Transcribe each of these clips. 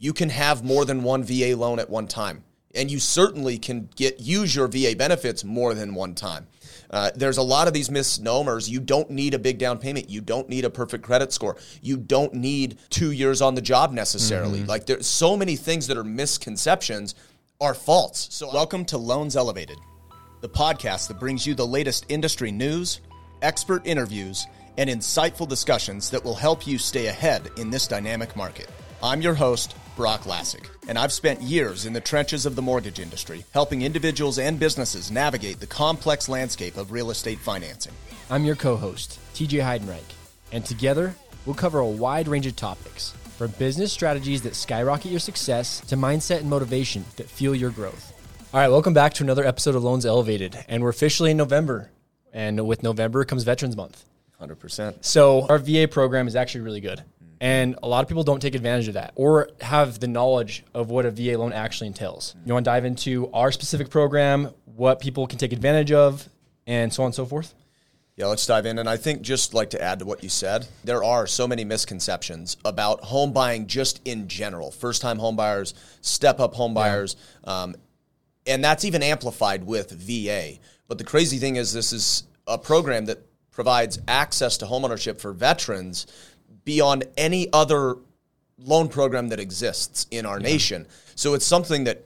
you can have more than one VA loan at one time. And you certainly can get use your VA benefits more than one time. Uh, there's a lot of these misnomers. You don't need a big down payment. You don't need a perfect credit score. You don't need two years on the job necessarily. Like there's so many things that are misconceptions are false. So welcome to Loans Elevated, the podcast that brings you the latest industry news, expert interviews, and insightful discussions that will help you stay ahead in this dynamic market. I'm your host, Broch Lassig, and I've spent years in the trenches of the mortgage industry, helping individuals and businesses navigate the complex landscape of real estate financing. I'm your co host, TJ Heidenreich, and together we'll cover a wide range of topics from business strategies that skyrocket your success to mindset and motivation that fuel your growth. All right, welcome back to another episode of Loans Elevated, and we're officially in November. And with November comes Veterans Month. 100%. So our VA program is actually really good. And a lot of people don't take advantage of that or have the knowledge of what a VA loan actually entails. You want to dive into our specific program, what people can take advantage of, and so on and so forth? Yeah, let's dive in. And I think just like to add to what you said, there are so many misconceptions about home buying just in general. First time home buyers, step up home buyers. Um, and that's even amplified with VA. But the crazy thing is, this is a program that provides access to homeownership for veterans beyond any other loan program that exists in our nation. So it's something that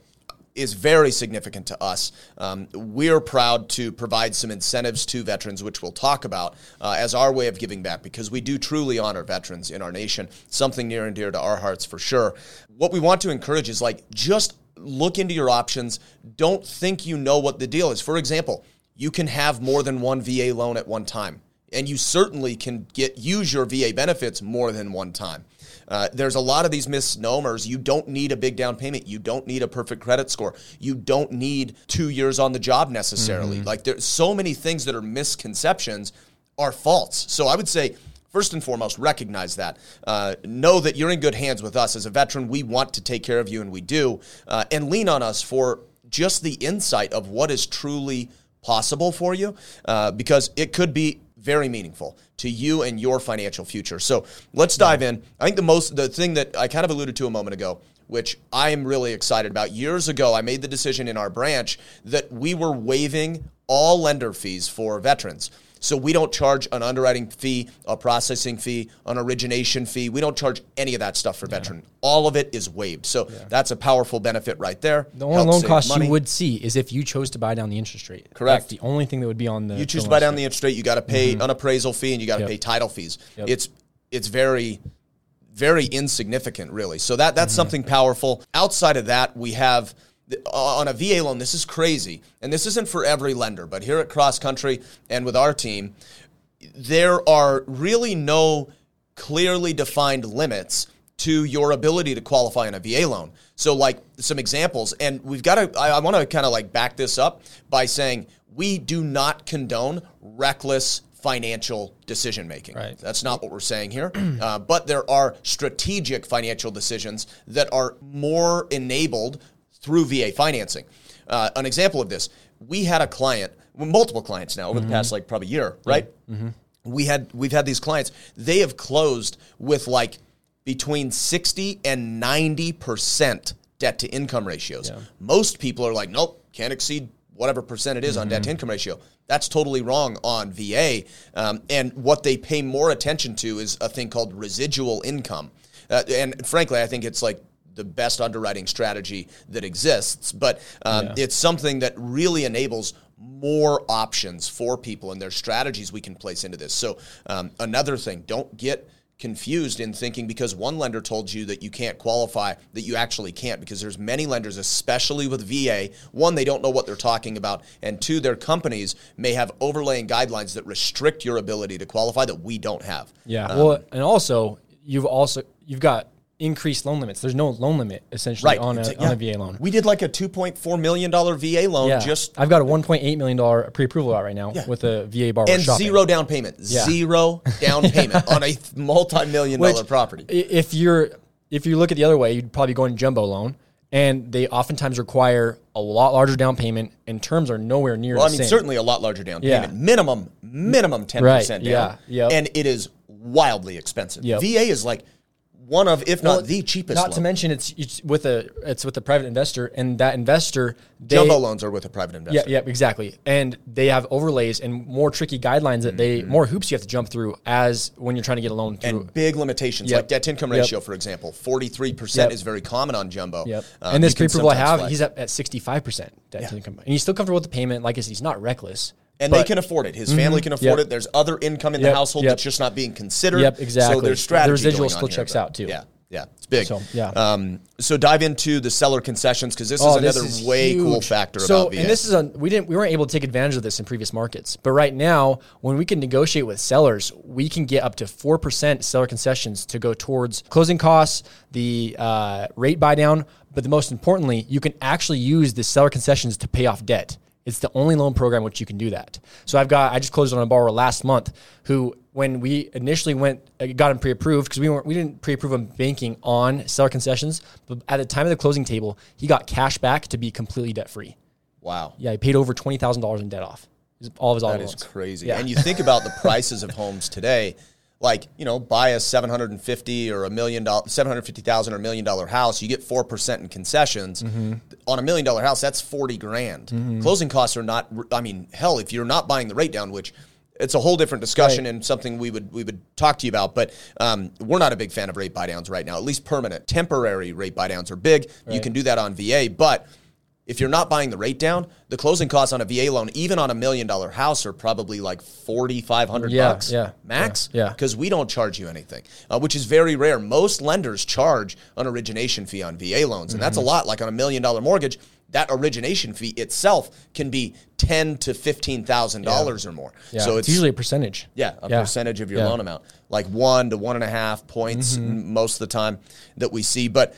is very significant to us. Um, we're proud to provide some incentives to veterans, which we'll talk about uh, as our way of giving back because we do truly honor veterans in our nation. Something near and dear to our hearts for sure. What we want to encourage is like just look into your options. Don't think you know what the deal is. For example, you can have more than one VA loan at one time and you certainly can get use your VA benefits more than one time. Uh, there's a lot of these misnomers. You don't need a big down payment. You don't need a perfect credit score. You don't need two years on the job necessarily. Like there's so many things that are misconceptions are false. So I would say. First and foremost, recognize that. Uh, know that you're in good hands with us. As a veteran, we want to take care of you, and we do. Uh, and lean on us for just the insight of what is truly possible for you, uh, because it could be very meaningful to you and your financial future. So let's dive in. I think the most, the thing that I kind of alluded to a moment ago, which I am really excited about. Years ago, I made the decision in our branch that we were waiving all lender fees for veterans. So we don't charge an underwriting fee, a processing fee, an origination fee. We don't charge any of that stuff for veteran. All of it is waived. So that's a powerful benefit right there. The only Helps loan cost money. you would see is if you chose to buy down the interest rate. Correct. That's the only thing that would be on the. You choose to buy down the interest rate, you got to pay mm-hmm. an appraisal fee and you got to Yep. pay title fees. Yep. It's it's very very insignificant really. So that that's mm-hmm. something powerful. Outside of that, we have on a VA loan, this is crazy. And this isn't for every lender, but here at Cross Country and with our team, there are really no clearly defined limits to your ability to qualify on a VA loan. So, like some examples, and we've got to, I, I want to kind of like back this up by saying we do not condone reckless financial decision making. Right. That's not what we're saying here. uh, but there are strategic financial decisions that are more enabled through VA financing. Uh, an example of this, we had a client, well, multiple clients now over the past like probably year, right? We had we've had these clients. They have closed with like between sixty and ninety percent debt to income ratios. Most people are like, nope, can't exceed whatever percent it is on debt to income ratio. That's totally wrong on VA. Um, and what they pay more attention to is a thing called residual income. Uh, and frankly, I think it's like the best underwriting strategy that exists. But um, it's something that really enables more options for people and their strategies we can place into this. So um, another thing, don't get confused in thinking because one lender told you that you can't qualify that you actually can't because there's many lenders especially with VA one they don't know what they're talking about and two their companies may have overlaying guidelines that restrict your ability to qualify that we don't have Yeah. well, and also you've also you've got increased loan limits. There's no loan limit essentially right on a, It's- on a. VA loan. we did like a 2.4 million dollar VA loan Yeah, just I've got a 1.8 million dollar pre-approval out right now with a VA borrower and shopping. zero down payment zero down payment on a multi-million Which, dollar property If you're if you look at the other way, you'd probably go in jumbo loan, and they oftentimes require a lot larger down payment, and terms are nowhere near Well, I mean, same. certainly a lot larger down Yeah. payment. Minimum, minimum ten Right, percent down. yeah, yep. And it is wildly expensive. Yep. VA is like one of, if Well, not the cheapest. Not loan. to mention, it's, it's with a it's with a private investor, and that investor they, jumbo loans are with a private investor. Yeah, yeah, exactly. And they have overlays and more tricky guidelines that they more hoops you have to jump through as when you're trying to get a loan through. Mm-hmm. And big limitations Yep. like debt to income Yep. ratio, for example, forty three percent is very common on jumbo. Yep. Um, and this pre-approval I have, flex. he's up at 65% debt to income. And he's still comfortable with the payment. Like I said, he's not reckless. And but- they can afford it. His family can afford Yep. it. There's other income in the household Yep. that's just not being considered. Yep, exactly. So there's The strategy. residual going still here, checks but out, too. Yeah, yeah, it's big. So, yeah. Um, so dive into the seller concessions because this Oh, is this another is way cool factor so, about VA. and this is a we didn't we weren't able to take advantage of this in previous markets, but right now when we can negotiate with sellers, we can get up to four percent seller concessions to go towards closing costs, the uh, rate buy down, but the most importantly, you can actually use the seller concessions to pay off debt. It's the only loan program which you can do that. So I've got I just closed on a borrower last month who when we initially went uh, got him pre-approved because we weren't we didn't pre-approve him banking on seller concessions, but at the time of the closing table, he got cash back to be completely debt free. wow. Yeah, he paid over twenty thousand dollars in debt off. All of his auto That is loans. crazy. Yeah. And you think about the prices of homes today, like, you know, buy a 750 or a million dollar 750,000 or a million dollar house, you get 4% in concessions. Mm-hmm. On a million dollar house, that's 40 grand. Closing costs are not I mean, hell, if you're not buying the rate down, which it's a whole different discussion Right. and something we would we would talk to you about, but um, we're not a big fan of rate buy downs right now. At least permanent, temporary rate buy downs are big. You can do that on VA, but if you're not buying the rate down, the closing costs on a VA loan, even on a million dollar house, are probably like forty five hundred Yeah, bucks yeah, max. yeah, yeah. because we don't charge you anything, uh, which is very rare. Most lenders charge an origination fee on VA loans, and that's a Mm-hmm. lot. Like on a million dollar mortgage, that origination fee itself can be ten to fifteen thousand dollars or more. Yeah, So it's, it's usually a percentage. yeah, a Yeah. percentage of your Yeah. loan amount, like one to one and a half points Mm-hmm. most of the time that we see. But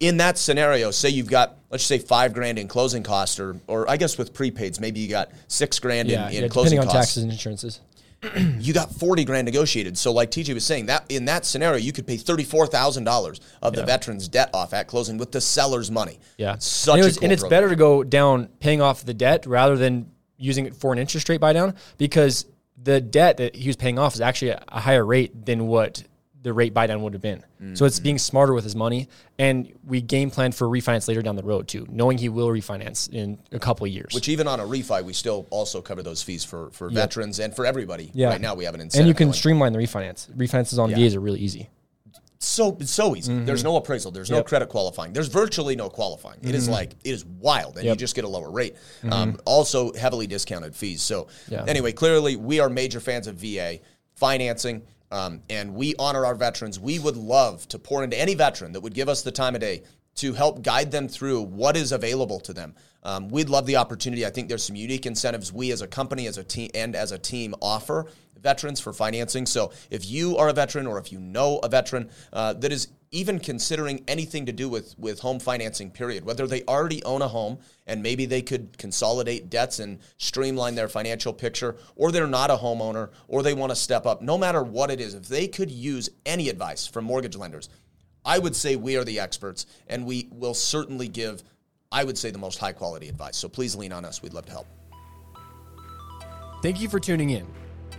in that scenario, say you've got let's say five grand in closing costs, or or I guess with prepaids, maybe you got six grand Yeah, in, in yeah, closing depending on costs. taxes and insurances. You got forty grand negotiated. So like TJ was saying, that in that scenario, you could pay thirty four thousand dollars of the veteran's debt off at closing with the seller's money. Yeah, such and, it a was- cool and it's program. better to go down paying off the debt rather than using it for an interest rate buy down because the debt that he was paying off is actually a higher rate than what the rate buy down would have been. So Mm-hmm. it's being smarter with his money, and we game plan for refinance later down the road too, knowing he will refinance in a couple of years. Which even on a refi, we still also cover those fees for, for veterans and for everybody. Yeah. Right now, we have an incentive. and you can going. streamline the refinance. Refinances on VAs are really easy. so it's so easy. There's no appraisal. There's no Mm-hmm. Yep. Mm-hmm. credit qualifying. There's virtually no qualifying. It is like it is wild, and you just get a lower rate. Um, also, heavily discounted fees. So Yeah. anyway, clearly we are major fans of VA financing, um, and we honor our veterans. We would love to pour into any veteran that would give us the time of day to help guide them through what is available to them. Um, we'd love the opportunity. I think there's some unique incentives we as a company, as a team, and as a team offer veterans for financing. So if you are a veteran or if you know a veteran uh, that is even considering anything to do with with home financing period whether they already own a home and maybe they could consolidate debts and streamline their financial picture or they're not a homeowner or they want to step up no matter what it is if they could use any advice from mortgage lenders i would say we are the experts and we will certainly give i would say the most high quality advice so please lean on us we'd love to help Thank you for tuning in.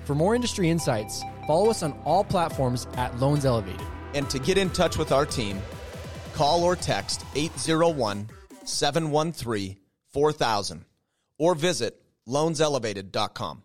For more industry insights, follow us on all platforms at Loans Elevated. And to get in touch with our team, call or text 801 713 4000 or visit loanselevated.com.